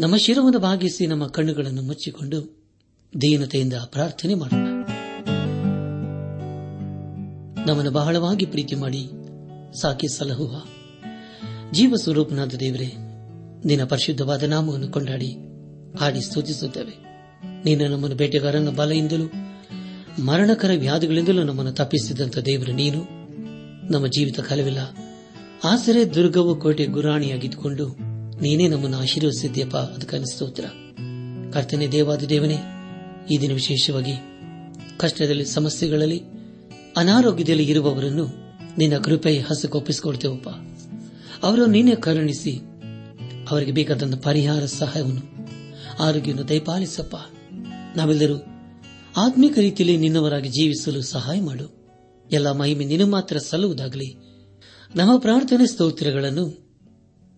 ನಮ್ಮ ಶಿರವನ್ನು ಭಾಗಿಸಿ ನಮ್ಮ ಕಣ್ಣುಗಳನ್ನು ಮುಚ್ಚಿಕೊಂಡು ದೀನತೆಯಿಂದ ಪ್ರಾರ್ಥನೆ ಮಾಡೋಣ. ನಮ್ಮನ್ನು ಬಹಳವಾಗಿ ಪ್ರೀತಿ ಮಾಡಿ ಸಾಕಿ ಸಲಹುವ ಜೀವ ಸ್ವರೂಪನಾದ ದೇವರೇ, ನಿನ್ನ ಪರಿಶುದ್ಧವಾದ ನಾಮವನ್ನು ಕೊಂಡಾಡಿ ಹಾಡಿ ಸೂಚಿಸುತ್ತೇವೆ ನೀನು ನಮ್ಮನ್ನು ಬೇಟೆಗಾರನ ಬಲೆಯಿಂದಲೂ ಮರಣಕರ ವ್ಯಾಧಿಗಳಿಂದಲೂ ನಮ್ಮನ್ನು ತಪ್ಪಿಸಿದಂಥ ದೇವರು ನೀನು. ನಮ್ಮ ಜೀವಿತ ಕಾಲವಿಲ್ಲ ಆಸರೆ, ದುರ್ಗವು, ಕೋಟೆ ಗುರಾಣಿಯಾಗಿದ್ದುಕೊಂಡು ನೀನೇ ನಮ್ಮನ್ನು ಆಶೀರ್ವದಿಸಿದ್ಯಪ್ಪ ಅದಕ್ಕೆ ಸ್ತೋತ್ರ. ಕರ್ತನೆ ದೇವಾದ ದೇವನೇ, ಈ ದಿನ ವಿಶೇಷವಾಗಿ ಕಷ್ಟದಲ್ಲಿ, ಸಮಸ್ಯೆಗಳಲ್ಲಿ, ಅನಾರೋಗ್ಯದಲ್ಲಿ ಇರುವವರನ್ನು ನಿನ್ನ ಕೃಪೆಯ ಹಸಕ್ಕೊಪ್ಪಿಸಿಕೊಡ್ತೇವಪ್ಪ ಅವರು ನೀನೇ ಕರುಣಿಸಿ ಅವರಿಗೆ ಬೇಕಾದಂತ ಪರಿಹಾರ ಸಹಾಯವನ್ನು, ಆರೋಗ್ಯವನ್ನು ದಯಪಾಲಿಸಪ್ಪ. ನಾವೆಲ್ಲರೂ ಆತ್ಮಿಕ ರೀತಿಯಲ್ಲಿ ನಿನ್ನವರಾಗಿ ಜೀವಿಸಲು ಸಹಾಯ ಮಾಡು. ಎಲ್ಲ ಮಹಿಮೆ ನಿನ್ನ ಮಾತ್ರ ಸಲ್ಲುವುದಾಗಲಿ. ನಮ್ಮ ಪ್ರಾರ್ಥನೆ ಸ್ತೋತ್ರಗಳನ್ನು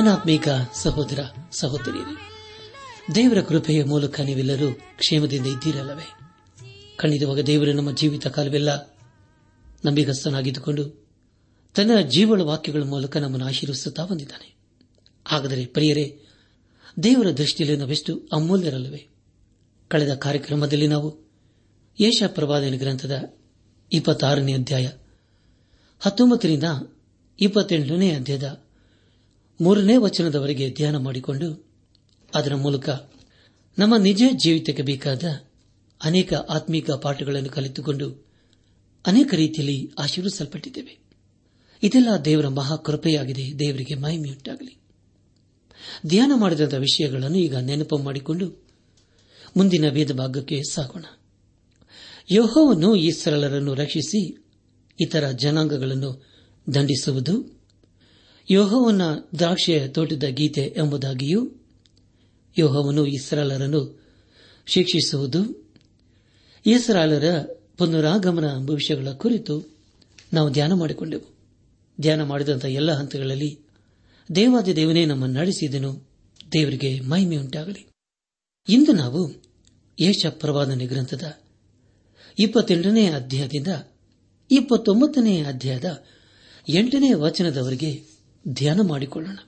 ನನ್ನ ಆತ್ಮೀಕ ಸಹೋದರ ಸಹೋದರಿಯರೇ, ದೇವರ ಕೃಪೆಯ ಮೂಲಕ ನೀವೆಲ್ಲರೂ ಕ್ಷೇಮದಿಂದ ಇದ್ದೀರಲ್ಲವೇ? ಖಂಡಿತವಾಗ ದೇವರು ನಮ್ಮ ಜೀವಿತ ಕಾಲವೆಲ್ಲ ನಂಬಿಗಸ್ತನಾಗಿದ್ದುಕೊಂಡು ತನ್ನ ಜೀವಳ ವಾಕ್ಯಗಳ ಮೂಲಕ ನಮ್ಮನ್ನು ಆಶೀರ್ವಿಸುತ್ತಾ ಬಂದಿದ್ದಾನೆ. ಹಾಗಾದರೆ ಪ್ರಿಯರೇ, ದೇವರ ದೃಷ್ಟಿಯಲ್ಲಿ ನಾವೆಷ್ಟು ಅಮೂಲ್ಯರಲ್ಲವೇ? ಕಳೆದ ಕಾರ್ಯಕ್ರಮದಲ್ಲಿ ನಾವು ಯೇಷ ಪ್ರವಾದನ ಗ್ರಂಥದ ಇಪ್ಪತ್ತಾರನೇ ಅಧ್ಯಾಯ ಹತ್ತೊಂಬತ್ತರಿಂದ ಇಪ್ಪತ್ತೆಂಟನೇ ಅಧ್ಯಾಯದ ಮೂರನೇ ವಚನದವರೆಗೆ ಧ್ಯಾನ ಮಾಡಿಕೊಂಡು ಅದರ ಮೂಲಕ ನಮ್ಮ ನಿಜ ಜೀವಿತಕ್ಕೆ ಬೇಕಾದ ಅನೇಕ ಆತ್ಮೀಕ ಪಾಠಗಳನ್ನು ಕಲಿತುಕೊಂಡು ಅನೇಕ ರೀತಿಯಲ್ಲಿ ಆಶೀರ್ವಿಸಲ್ಪಟ್ಟಿದ್ದೇವೆ. ಇದೆಲ್ಲ ದೇವರ ಮಹಾಕೃಪೆಯಾಗಿದೆ. ದೇವರಿಗೆ ಮಹಿಮೆಯುಂಟಾಗಲಿ. ಧ್ಯಾನ ಮಾಡಿದಂಥ ವಿಷಯಗಳನ್ನು ಈಗ ನೆನಪು ಮಾಡಿಕೊಂಡು ಮುಂದಿನ ವೇದ ಭಾಗಕ್ಕೆ ಸಾಗೋಣ. ಯೋಹವನ್ನು ಈ ಸರಳರನ್ನು ರಕ್ಷಿಸಿ ಇತರ ಜನಾಂಗಗಳನ್ನು ದಂಡಿಸುವುದು ಯೋಹವನ ದ್ರಾಕ್ಷೆಯ ತೋಟದ ಗೀತೆ ಎಂಬುದಾಗಿಯೂ ಯೋಹವನು ಇಸ್ರಾಲರನ್ನು ಶಿಕ್ಷಿಸುವುದು. ಇಸ್ರಾಲರ ಪುನರಾಗಮನ ಭವಿಷ್ಯಗಳ ವಿಷಯಗಳ ಕುರಿತು ನಾವು ಧ್ಯಾನ ಮಾಡಿಕೊಂಡೆವು. ಧ್ಯಾನ ಮಾಡಿದಂಥ ಎಲ್ಲ ಹಂತಗಳಲ್ಲಿ ದೇವಾದಿ ದೇವನೇ ನಮ್ಮನ್ನು ನಡೆಸಿದನು. ದೇವರಿಗೆ ಮಹಿಮೆಯುಂಟಾಗಲಿ. ಇಂದು ನಾವು ಯೇಷ ಪ್ರವಾದನೆ ಗ್ರಂಥದ ಇಪ್ಪತ್ತೆಂಟನೇ ಅಧ್ಯಾಯದಿಂದ ಇಪ್ಪತ್ತೊಂಬತ್ತನೇ ಅಧ್ಯಾಯದ ಎಂಟನೇ ವಚನದವರೆಗೆ ಧ್ಯಾನ ಮಾಡಿಕೊಳ್ಳೋಣ.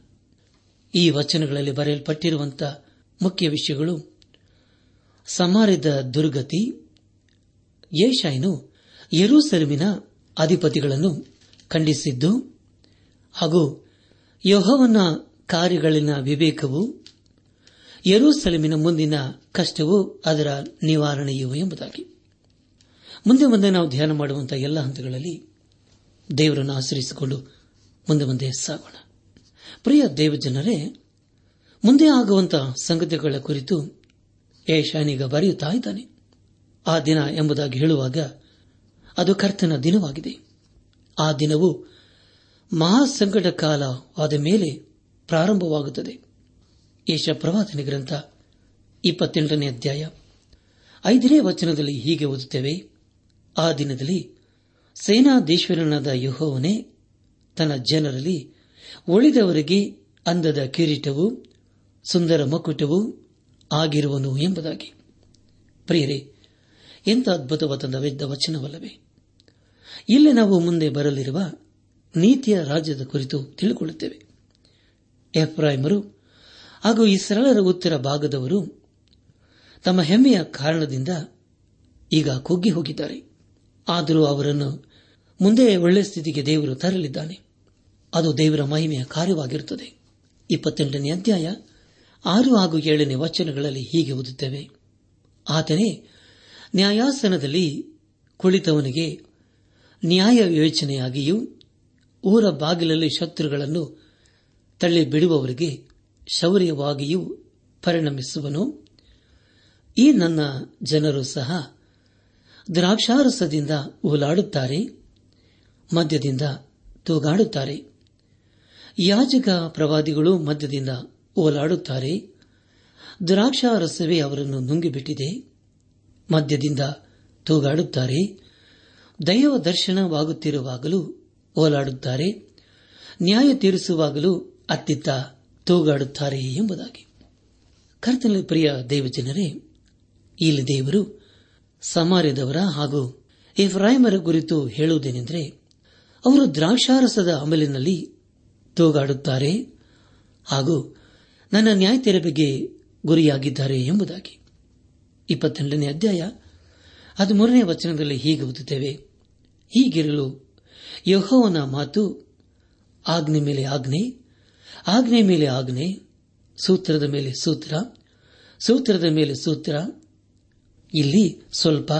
ಈ ವಚನಗಳಲ್ಲಿ ಬರೆಯಲ್ಪಟ್ಟಿರುವಂತಹ ಮುಖ್ಯ ವಿಷಯಗಳು ಸಮಾರಿದ ದುರ್ಗತಿ ಯೇಷಾಯನು ಯರೂಸೆಲುಮಿನ ಅಧಿಪತಿಗಳನ್ನು ಖಂಡಿಸಿದ್ದು, ಹಾಗೂ ಯಹೋವನ ಕಾರ್ಯಗಳಲ್ಲಿನ ವಿವೇಕವು, ಯರೂಸೆಲಮಿನ ಮುಂದಿನ ಕಷ್ಟವು ಅದರ ನಿವಾರಣೆಯು ಎಂಬುದಾಗಿ. ಮುಂದೆ ಮುಂದೆ ನಾವು ಧ್ಯಾನ ಮಾಡುವಂತಹ ಎಲ್ಲ ಹಂತಗಳಲ್ಲಿ ದೇವರನ್ನು ಆಶ್ರಯಿಸಿಕೊಂಡು ಮುಂದೆ ಮುಂದೆ ಸಾಗೋಣ. ಪ್ರಿಯ ದೇವಜನರೇ, ಮುಂದೆ ಆಗುವಂತಹ ಸಂಗತಿಗಳ ಕುರಿತು ಏಷಾನೀಗ ಬರೆಯುತ್ತಾ ಇದ್ದಾನೆ. ಆ ದಿನ ಎಂಬುದಾಗಿ ಹೇಳುವಾಗ ಅದು ಕರ್ತನ ದಿನವಾಗಿದೆ. ಆ ದಿನವು ಮಹಾಸಂಕಟ ಕಾಲ ಆದ ಮೇಲೆ ಪ್ರಾರಂಭವಾಗುತ್ತದೆ. ಏಷ ಪ್ರವಾದನೆ ಗ್ರಂಥ ಇಪ್ಪತ್ತೆಂಟನೇ ಅಧ್ಯಾಯ ಐದನೇ ವಚನದಲ್ಲಿ ಹೀಗೆ ಓದುತ್ತೇವೆ, ಆ ದಿನದಲ್ಲಿ ಸೇನಾಧೀಶ್ವರನಾದ ಯಹೋವನೇ ತನ್ನ ಜನರಲ್ಲಿ ಉಳಿದವರಿಗೆ ಅಂದದ ಕಿರೀಟವು, ಸುಂದರ ಮಕುಟವೂ ಆಗಿರುವನು ಎಂಬುದಾಗಿ. ಪ್ರಿಯರೇ, ಎಂಥ ಅದ್ಭುತವಾದ ವೇದ ವಚನವಲ್ಲವೇ. ಇಲ್ಲಿ ನಾವು ಮುಂದೆ ಬರಲಿರುವ ನೀತಿಯ ರಾಜ್ಯದ ಕುರಿತು ತಿಳಿದುಕೊಳ್ಳುತ್ತೇವೆ. ಎಫ್ರಾಯ್ಮರು ಹಾಗೂ ಈ ಸರಳರ ಉತ್ತರ ಭಾಗದವರು ತಮ್ಮ ಹೆಮ್ಮೆಯ ಕಾರಣದಿಂದ ಈಗ ಕುಗ್ಗಿ ಹೋಗಿದ್ದಾರೆ. ಆದರೂ ಅವರನ್ನು ಮುಂದೆ ಒಳ್ಳೆ ಸ್ಥಿತಿಗೆ ದೇವರು ತರಲಿದ್ದಾನೆ. ಅದು ದೇವರ ಮಹಿಮೆಯ ಕಾರ್ಯವಾಗಿರುತ್ತದೆ. ಇಪ್ಪತ್ತೆಂಟನೇ ಅಧ್ಯಾಯ, ಆರು ಹಾಗೂ ಏಳನೇ ವಚನಗಳಲ್ಲಿ ಹೀಗೆ ಓದುತ್ತೇವೆ. ಆತನೇ, ನ್ಯಾಯಾಸನದಲ್ಲಿ ಕುಳಿತವನಿಗೆ ನ್ಯಾಯ ವಿವೇಚನೆಯಾಗಿಯೂ ಊರ ಬಾಗಿಲಲ್ಲಿ ಶತ್ರುಗಳನ್ನು ತಳ್ಳಿ ಬಿಡುವವರಿಗೆ ಶೌರ್ಯವಾಗಿಯೂ ಪರಿಣಮಿಸುವನು. ಈ ನನ್ನ ಜನರು ಸಹ ದ್ರಾಕ್ಷಾರಸದಿಂದ ಓಲಾಡುತ್ತಾರೆ ಮದ್ಯದಿಂದ ತೂಗಾಡುತ್ತಾರೆ. ಯಾಜಕ ಪ್ರವಾದಿಗಳು ಮಧ್ಯದಿಂದ ಓಲಾಡುತ್ತಾರೆ. ದ್ರಾಕ್ಷಾರಸವೇ ಅವರನ್ನು ನುಂಗಿಬಿಟ್ಟಿದೆ. ಮಧ್ಯದಿಂದ ತೂಗಾಡುತ್ತಾರೆ. ದೈವ ದರ್ಶನವಾಗುತ್ತಿರುವಾಗಲೂ ಓಲಾಡುತ್ತಾರೆ. ನ್ಯಾಯ ತೀರಿಸುವಾಗಲೂ ಅತ್ತಿತ್ತ ತೂಗಾಡುತ್ತಾರೆ ಎಂಬುದಾಗಿ. ಕರ್ತನ ಪ್ರಿಯ ದೇವಜನರೇ, ಇಲ್ಲಿ ದೇವರು ಸಮಾರ್ಯದವರ ಹಾಗೂ ಇಫ್ರಾಹಿಮರ ಕುರಿತು ಹೇಳುವುದೇನೆಂದರೆ, ಅವರು ದ್ರಾಕ್ಷಾರಸದ ಅಮಲಿನಲ್ಲಿ ತೂಗಾಡುತ್ತಾರೆ ಹಾಗೂ ನನ್ನ ನ್ಯಾಯ ಬಗ್ಗೆ ಗುರಿಯಾಗಿದ್ದಾರೆ ಎಂಬುದಾಗಿ. ಇಪ್ಪತ್ತೆಂಟನೇ ಅಧ್ಯಾಯ ಹದಿಮೂರನೇ ವಚನದಲ್ಲಿ ಹೀಗೆ ಓದುತ್ತೇವೆ, ಹೀಗಿರಲು ಯಹೋವನ ಮಾತು ಆಜ್ಞೆ ಮೇಲೆ ಆಜ್ಞೆ ಆಜ್ಞೆ ಮೇಲೆ ಆಜ್ಞೆ, ಸೂತ್ರದ ಮೇಲೆ ಸೂತ್ರ, ಸೂತ್ರದ ಮೇಲೆ ಸೂತ್ರ, ಇಲ್ಲಿ ಸ್ವಲ್ಪ,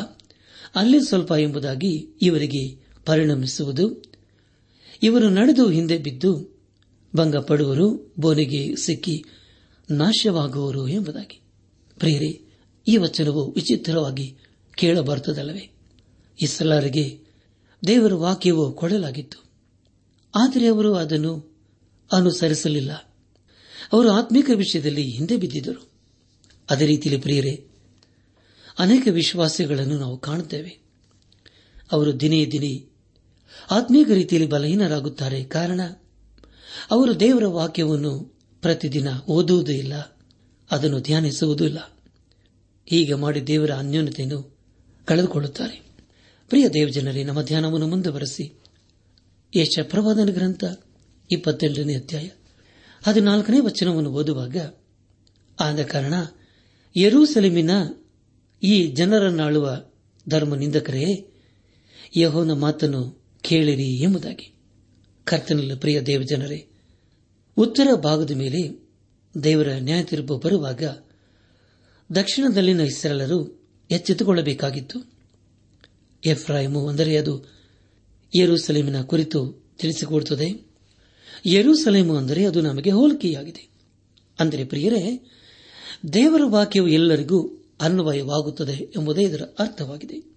ಅಲ್ಲಿ ಸ್ವಲ್ಪ ಎಂಬುದಾಗಿ ಇವರಿಗೆ ಪರಿಣಮಿಸುವುದು. ಇವರು ನಡೆದು ಹಿಂದೆ ಬಿದ್ದು ಭಂಗಪಡುವರು, ಬೋನಿಗೆ ಸಿಕ್ಕಿ ನಾಶವಾಗುವರು ಎಂಬುದಾಗಿ. ಪ್ರೇರೆ ಈ ವಚನವು ವಿಚಿತ್ರವಾಗಿ ಕೇಳಬರುತ್ತದಲ್ಲವೇ ಇಸ್ಲಾರಿಗೆ ದೇವರ ವಾಕ್ಯವು ಕೊಡಲಾಗಿತ್ತು. ಆದರೆ ಅವರು ಅದನ್ನು ಅನುಸರಿಸಲಿಲ್ಲ. ಅವರು ಆತ್ಮಿಕ ವಿಷಯದಲ್ಲಿ ಹಿಂದೆ ಬಿದ್ದಿದ್ದರು. ಅದೇ ರೀತಿಯಲ್ಲಿ ಪ್ರಿಯರೇ, ಅನೇಕ ವಿಶ್ವಾಸಿಗಳನ್ನು ನಾವು ಕಾಣುತ್ತೇವೆ. ಅವರು ದಿನೇ ದಿನೇ ಆತ್ಮೀಕ ರೀತಿಯಲ್ಲಿ ಬಲಹೀನರಾಗುತ್ತಾರೆ. ಕಾರಣ ಅವರು ದೇವರ ವಾಕ್ಯವನ್ನು ಪ್ರತಿದಿನ ಓದುವುದೂ ಇಲ್ಲ, ಅದನ್ನು ಧ್ಯಾನಿಸುವುದೂ ಇಲ್ಲ ಹೀಗೆ ಮಾಡಿ ದೇವರ ಅನ್ಯೋನ್ಯತೆಯನ್ನು ಕಳೆದುಕೊಳ್ಳುತ್ತಾರೆ. ಪ್ರಿಯ ದೇವಜನರೇ, ನಮ್ಮ ಧ್ಯಾನವನ್ನು ಮುಂದುವರೆಸಿ. ಯಶ ಪ್ರವಾದನ ಗ್ರಂಥ ಇಪ್ಪತ್ತೆಂಟನೇ ಅಧ್ಯಾಯ ಹದಿನಾಲ್ಕನೇ ವಚನವನ್ನು ಓದುವಾಗ ಆದ ಕಾರಣ ಯರೂಸೆಲೆಮಿನ ಈ ಜನರನ್ನಾಳುವ ಧರ್ಮ ನಿಂದಕರೇ ಯಹೋನ ಮಾತನ್ನು ಕೇಳಿರಿ ಎಂಬುದಾಗಿ. ಕರ್ತನಲ್ಲಿ ಪ್ರಿಯ ದೇವಜನರೇ ಉತ್ತರ ಭಾಗದ ಮೇಲೆ ದೇವರ ನ್ಯಾಯ ತೀರ್ಪು ಬರುವಾಗ ದಕ್ಷಿಣದಲ್ಲಿನ ಇಸ್ರಾಲರು ಎಚ್ಚೆತ್ತುಕೊಳ್ಳಬೇಕಾಗಿತ್ತು. ಎಫ್ರಾಯಿಮು ಅಂದರೆ ಅದು ಯರೂಸಲೇಮಿನ ಕುರಿತು ತಿಳಿಸಿಕೊಡುತ್ತದೆ. ಯರೂಸಲೇಮು ಅಂದರೆ ಅದು ನಮಗೆ ಹೋಲಿಕೆಯಾಗಿದೆ. ಅಂದರೆ ಪ್ರಿಯರೇ, ದೇವರ ವಾಕ್ಯವು ಎಲ್ಲರಿಗೂ ಅನ್ವಯವಾಗುತ್ತದೆ ಎಂಬುದೇ ಇದರ ಅರ್ಥವಾಗಿದೆ.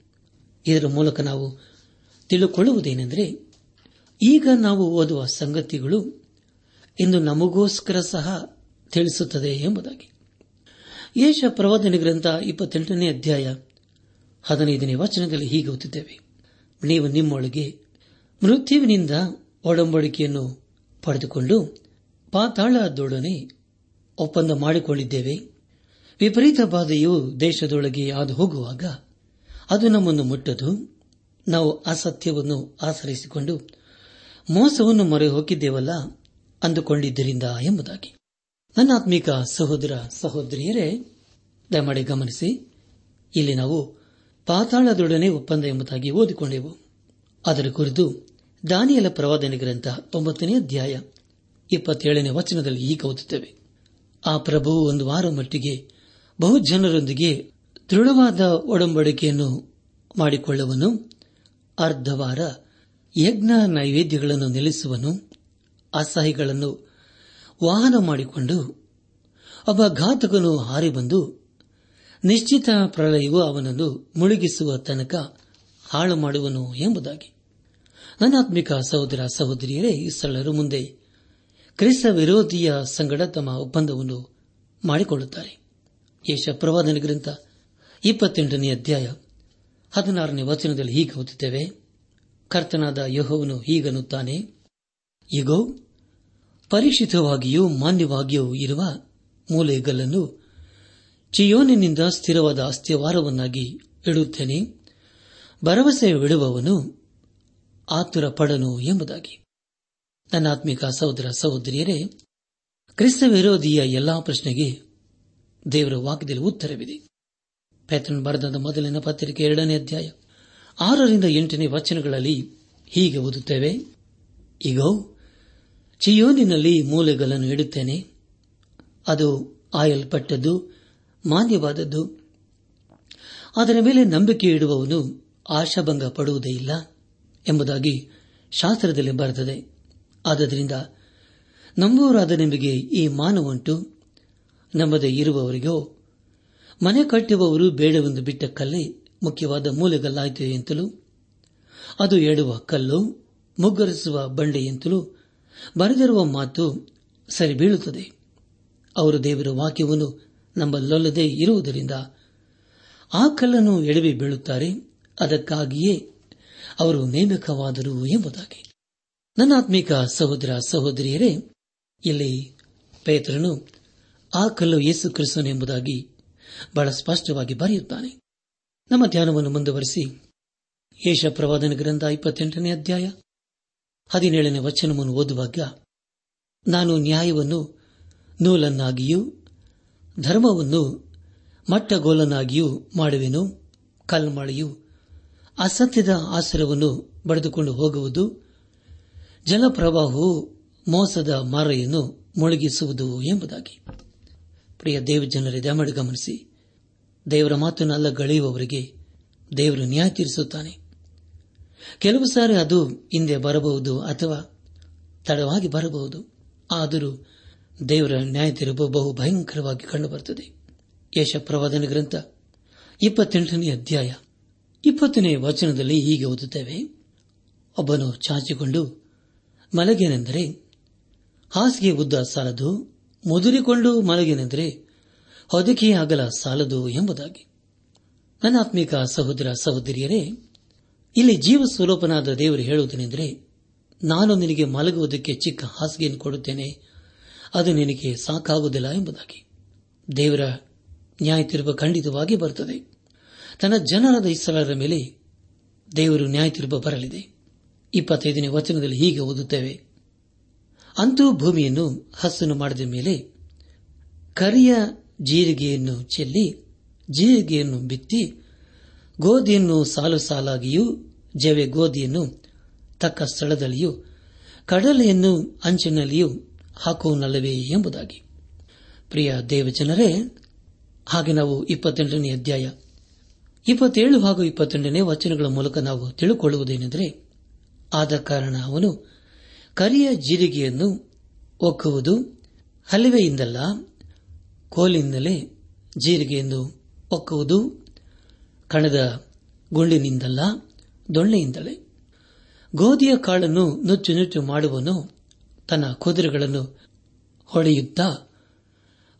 ಇದರ ಮೂಲಕ ನಾವು ತಿಳಿದುಕೊಳ್ಳುವುದೇನೆಂದರೆ ಈಗ ನಾವು ಓದುವ ಸಂಗತಿಗಳು ಇಂದು ನಮಗೋಸ್ಕರ ಸಹ ತಿಳಿಸುತ್ತದೆ ಎಂಬುದಾಗಿ. ಯೇಷ ಪ್ರವಾದನೆ ಗ್ರಂಥ ಇಪ್ಪತ್ತೆಂಟನೇ ಅಧ್ಯಾಯ ಹದಿನೈದನೇ ವಚನದಲ್ಲಿ ಹೀಗೆ ಓದುತ್ತೇವೆ ನೀವು ನಿಮ್ಮೊಳಗೆ ಮೃತ್ಯುವಿನಿಂದ ಒಡಂಬಡಿಕೆಯನ್ನು ಪಡೆದುಕೊಂಡು ಪಾತಾಳದೊಡನೆ ಒಪ್ಪಂದ ಮಾಡಿಕೊಂಡಿದ್ದೇವೆ. ವಿಪರೀತ ಬಾಧೆಯು ದೇಶದೊಳಗೆ ಹಾದು ಹೋಗುವಾಗ ಅದು ನಮ್ಮನ್ನು ಮುಟ್ಟದು. ನಾವು ಅಸತ್ಯವನ್ನು ಆಚರಿಸಿಕೊಂಡು ಮೋಸವನ್ನು ಮೊರೆ ಹೋಗಿದ್ದೇವಲ್ಲ ಅಂದುಕೊಂಡಿದ್ದರಿಂದ ಎಂಬುದಾಗಿ. ನನ್ನ ಆತ್ಮಿಕ ಸಹೋದರ ಸಹೋದರಿಯರೇ, ದಯಮಾಡಿ ಗಮನಿಸಿ, ಇಲ್ಲಿ ನಾವು ಪಾತಾಳದೊಡನೆ ಒಪ್ಪಂದ ಎಂಬುದಾಗಿ ಓದಿಕೊಂಡೆವು. ಅದರ ಕುರಿತು ದಾನಿಯಲ ಪ್ರವಾದನೆ ಗ್ರಂಥ ಒಂಬತ್ತನೇ ಅಧ್ಯಾಯ ಇಪ್ಪತ್ತೇಳನೇ ವಚನದಲ್ಲಿ ಈಗ ಓದುತ್ತೇವೆ. ಆ ಪ್ರಭುವು ಒಂದು ವಾರ ಮಟ್ಟಿಗೆ ಬಹು ಜನರೊಂದಿಗೆ ದೃಢವಾದ ಒಡಂಬಡಿಕೆಯನ್ನು ಮಾಡಿಕೊಳ್ಳುವನು. ಅರ್ಧವಾರ ಯಜ್ಞ ನೈವೇದ್ಯಗಳನ್ನು ನಿಲ್ಲಿಸುವನು ಅಸಹಿಗಳನ್ನು ವಾಹನ ಮಾಡಿಕೊಂಡು ಒಬ್ಬ ಘಾತಕನು ಹಾರಿ ಬಂದು ನಿಶ್ಚಿತ ಪ್ರಳಯವು ಅವನನ್ನು ಮುಳುಗಿಸುವ ತನಕ ಹಾಳು ಮಾಡುವನು ಎಂಬುದಾಗಿ. ನನಾತ್ಮಿಕ ಸಹೋದರ ಸಹೋದರಿಯರೇ ಈ ಮುಂದೆ ಕ್ರಿಸ್ತ ವಿರೋಧಿಯ ಸಂಗಡ ತಮ್ಮ ಒಪ್ಪಂದವನ್ನು ಮಾಡಿಕೊಳ್ಳುತ್ತಾರೆ. ಯೇಷ ಪ್ರವಾದನ ಗ್ರಂಥ ಇಪ್ಪತ್ತೆಂಟನೇ ಅಧ್ಯಾಯ ಹದಿನಾರನೇ ವಚನದಲ್ಲಿ ಹೀಗೆ ಓದುತ್ತೇವೆ ಕರ್ತನಾದ ಯಹೋವನು ಹೀಗನ್ನುತ್ತಾನೆ ಈಗೋ ಪರಿಶಿತವಾಗಿಯೂ ಮಾನ್ಯವಾಗಿಯೂ ಇರುವ ಮೂಲೆಗಲ್ಲನ್ನು ಚಿಯೋನಿನಿಂದ ಸ್ಥಿರವಾದ ಅಸ್ಥಿವಾರವನ್ನಾಗಿ ಇಡುತ್ತೇನೆ. ಭರವಸೆ ಬಿಡುವವನು ಆತುರ ಪಡನು ಎಂಬುದಾಗಿ ನನ್ನಾತ್ಮಿಕ ಸಹೋದರ ಸಹೋದರಿಯರೇ, ಕ್ರಿಸ್ತ ವಿರೋಧಿಯ ಎಲ್ಲಾ ಪ್ರಶ್ನೆಗೆ ದೇವರ ವಾಕ್ಯದಲ್ಲಿ ಉತ್ತರವಿದೆ. ಪೇತನ್ ಬರೆದ ಮೊದಲಿನ ಪತ್ರಿಕೆ ಎರಡನೇ ಅಧ್ಯಾಯ. ಆರರಿಂದ ಎಂಟನೇ ವಚನಗಳಲ್ಲಿ ಹೀಗೆ ಓದುತ್ತೇವೆ. ಈಗ ಚಿಯೋನಿನಲ್ಲಿ ಮೂಲೆಗಳನ್ನು ಇಡುತ್ತೇನೆ. ಅದು ಆಯಲ್ಪಟ್ಟದ್ದು, ಮಾನ್ಯವಾದದ್ದು. ಅದರ ಮೇಲೆ ನಂಬಿಕೆ ಇಡುವವನು ಆಶಾಭಂಗ ಪಡುವುದೇ ಇಲ್ಲ ಎಂಬುದಾಗಿ ಶಾಸ್ತ್ರದಲ್ಲಿ ಬರೆದಿದೆ ಆದ್ದರಿಂದ ನಂಬುವರಾದ ನಿಮಗೆ ಈ ಮಾನವುಂಟು. ನಂಬದೇ ಇರುವವರಿಗೋ, ಮನೆ ಕಟ್ಟುವವರು ಬೇಡವೆಂದು ಬಿಟ್ಟ ಕಲ್ಲೇ ಮುಖ್ಯವಾದ ಮೂಲೆಗಲ್ಲಾಯಿತು ಎಂತಲೂ? ಅದು ಏಳುವ ಕಲ್ಲು, ಮುಗ್ಗರಿಸುವ ಬಂಡೆಯಂತಲೂ ಬರೆದಿರುವ ಮಾತು ಸರಿ ಬೀಳುತ್ತದೆ. ಅವರು ದೇವರ ವಾಕ್ಯವನ್ನು ನಂಬಲೊಲ್ಲದೆ ಇರುವುದರಿಂದ ಆ ಕಲ್ಲನ್ನು ಎಡವಿ ಬೀಳುತ್ತಾರೆ. ಅದಕ್ಕಾಗಿಯೇ ಅವರು ನೇಮಕವಾದರು ಎಂಬುದಾಗಿ. ನನ್ನಾತ್ಮೀಕ ಸಹೋದರ ಸಹೋದರಿಯರೇ, ಇಲ್ಲಿ ಪೇತ್ರನು ಆ ಕಲ್ಲು ಯೇಸು ಕ್ರಿಸ್ತನು ಎಂಬುದಾಗಿ ಬಹಳ ಸ್ಪಷ್ಟವಾಗಿ ಬರೆಯುತ್ತಾನೆ. ನಮ್ಮ ಧ್ಯಾನವನ್ನು ಮುಂದುವರೆಸಿ. ಯೇಷ ಪ್ರವಾದನ ಗ್ರಂಥ ಇಪ್ಪತ್ತೆಂಟನೇ ಅಧ್ಯಾಯ ಹದಿನೇಳನೇ ವಚನವನ್ನು ಓದುವಾಗ ನಾನು ನ್ಯಾಯವನ್ನು ನೂಲನ್ನಾಗಿಯೂ, ಧರ್ಮವನ್ನು ಮಟ್ಟಗೋಲನ್ನಾಗಿಯೂ ಮಾಡುವೆನು. ಕಲ್ಮಳೆಯು ಅಸತ್ಯದ ಆಸರವನ್ನು ಬಡಿದುಕೊಂಡು ಹೋಗುವುದು, ಜಲಪ್ರವಾಹವು ಮೋಸದ ಮಾರೆಯನ್ನು ಮುಳುಗಿಸುವುದು ಎಂಬುದಾಗಿ. ಪ್ರಿಯ ದೇವಜನರೇ, ದಯಮಾಡಿ ಗಮನಿಸಿ. ದೇವರ ಮಾತನ್ನೆಲ್ಲ ಗಳೆಯುವವರಿಗೆ ದೇವರು ನ್ಯಾಯ ತೀರಿಸುತ್ತಾನೆ. ಕೆಲವು ಸಾರಿ ಅದು ಹಿಂದೆ ಬರಬಹುದು ಅಥವಾ ತಡವಾಗಿ ಬರಬಹುದು. ಆದರೂ ದೇವರ ನ್ಯಾಯ ತೀರ್ಪು ಬಹು ಭಯಂಕರವಾಗಿ ಕಂಡುಬರುತ್ತದೆ. ಯಶ ಪ್ರವಾದನ ಗ್ರಂಥ ಇಪ್ಪತ್ತೆಂಟನೇ ಅಧ್ಯಾಯ ಇಪ್ಪತ್ತನೇ ವಚನದಲ್ಲಿ ಹೀಗೆ ಓದುತ್ತೇವೆ. ಒಬ್ಬನು ಚಾಚಿಕೊಂಡು ಮಲಗೇನೆಂದರೆ ಹಾಸಿಗೆ ಉದ್ದ ಸಾಲದು, ಮುದುರಿಕೊಂಡು ಮಲಗೇನೆಂದರೆ ಹೊದಕೆ ಆಗಲ ಸಾಲದು ಎಂಬುದಾಗಿ. ನನ್ನಾತ್ಮಿಕ ಸಹೋದರ ಸಹೋದರಿಯರೇ, ಇಲ್ಲಿ ಜೀವ ಸ್ವರೂಪನಾದ ದೇವರು ಹೇಳುವುದೇನೆಂದರೆ, ನಾನು ನಿನಗೆ ಮಲಗುವುದಕ್ಕೆ ಚಿಕ್ಕ ಹಾಸಿಗೆಯನ್ನು ಕೊಡುತ್ತೇನೆ, ಅದು ನಿನಗೆ ಸಾಕಾಗುವುದಿಲ್ಲ ಎಂಬುದಾಗಿ. ದೇವರ ನ್ಯಾಯ ತೀರ್ಪು ಖಂಡಿತವಾಗಿ ಬರುತ್ತದೆ. ತನ್ನ ಜನರಾದ ಇಸ್ಲಾರ ಮೇಲೆ ದೇವರು ನ್ಯಾಯ ತೀರ್ಪು ಬರಲಿದೆ. ಇಪ್ಪತ್ತೈದನೇ ವಚನದಲ್ಲಿ ಹೀಗೆ ಓದುತ್ತೇವೆ. ಅಂತೂ ಭೂಮಿಯನ್ನು ಹಸನು ಮಾಡಿದ ಮೇಲೆ ಕರಿಯ ಜೀರಿಗೆಯನ್ನು ಚೆಲ್ಲಿ ಜೀರಿಗೆಯನ್ನು ಬಿತ್ತಿ ಗೋಧಿಯನ್ನು ಸಾಲು ಸಾಲಾಗಿಯೂ ಜವೆ ಗೋಧಿಯನ್ನು ತಕ್ಕ ಸ್ಥಳದಲ್ಲಿಯೂ ಕಡಲೆಯನ್ನು ಅಂಚಿನಲ್ಲಿಯೂ ಹಾಕುವನಲ್ಲವೇ ಎಂಬುದಾಗಿ. ಪ್ರಿಯ ದೇವಜನರೇ, ಹಾಗೆ ನಾವು ಇಪ್ಪತ್ತೆಂಟನೇ ಅಧ್ಯಾಯ, ಇಪ್ಪತ್ತೇಳು ಹಾಗೂ ಇಪ್ಪತ್ತೆಂಟನೇ ವಚನಗಳ ಮೂಲಕ ನಾವು ತಿಳಿದುಕೊಳ್ಳುವುದೇನೆಂದರೆ ಆದ ಕಾರಣ ಅವನು ಕರಿಯ ಜೀರಿಗೆಯನ್ನು ಒಕ್ಕುವುದು ಹಲಿವೆಯಿಂದಲ್ಲ ಕೋಲಿನಿಂದಲೇ ಜೀರಿಗೆಯನ್ನು ಒಕ್ಕುವುದು. ಕಣದ ಗುಂಡಿನಿಂದಲ್ಲ, ದೊಣ್ಣೆಯಿಂದಲೇ. ಗೋಧಿಯ ಕಾಳನ್ನು ನುಚ್ಚು ನುಚ್ಚು ಮಾಡುವನು ತನ್ನ ಕುದುರೆಗಳನ್ನು ಹೊಡೆಯುತ್ತಾ,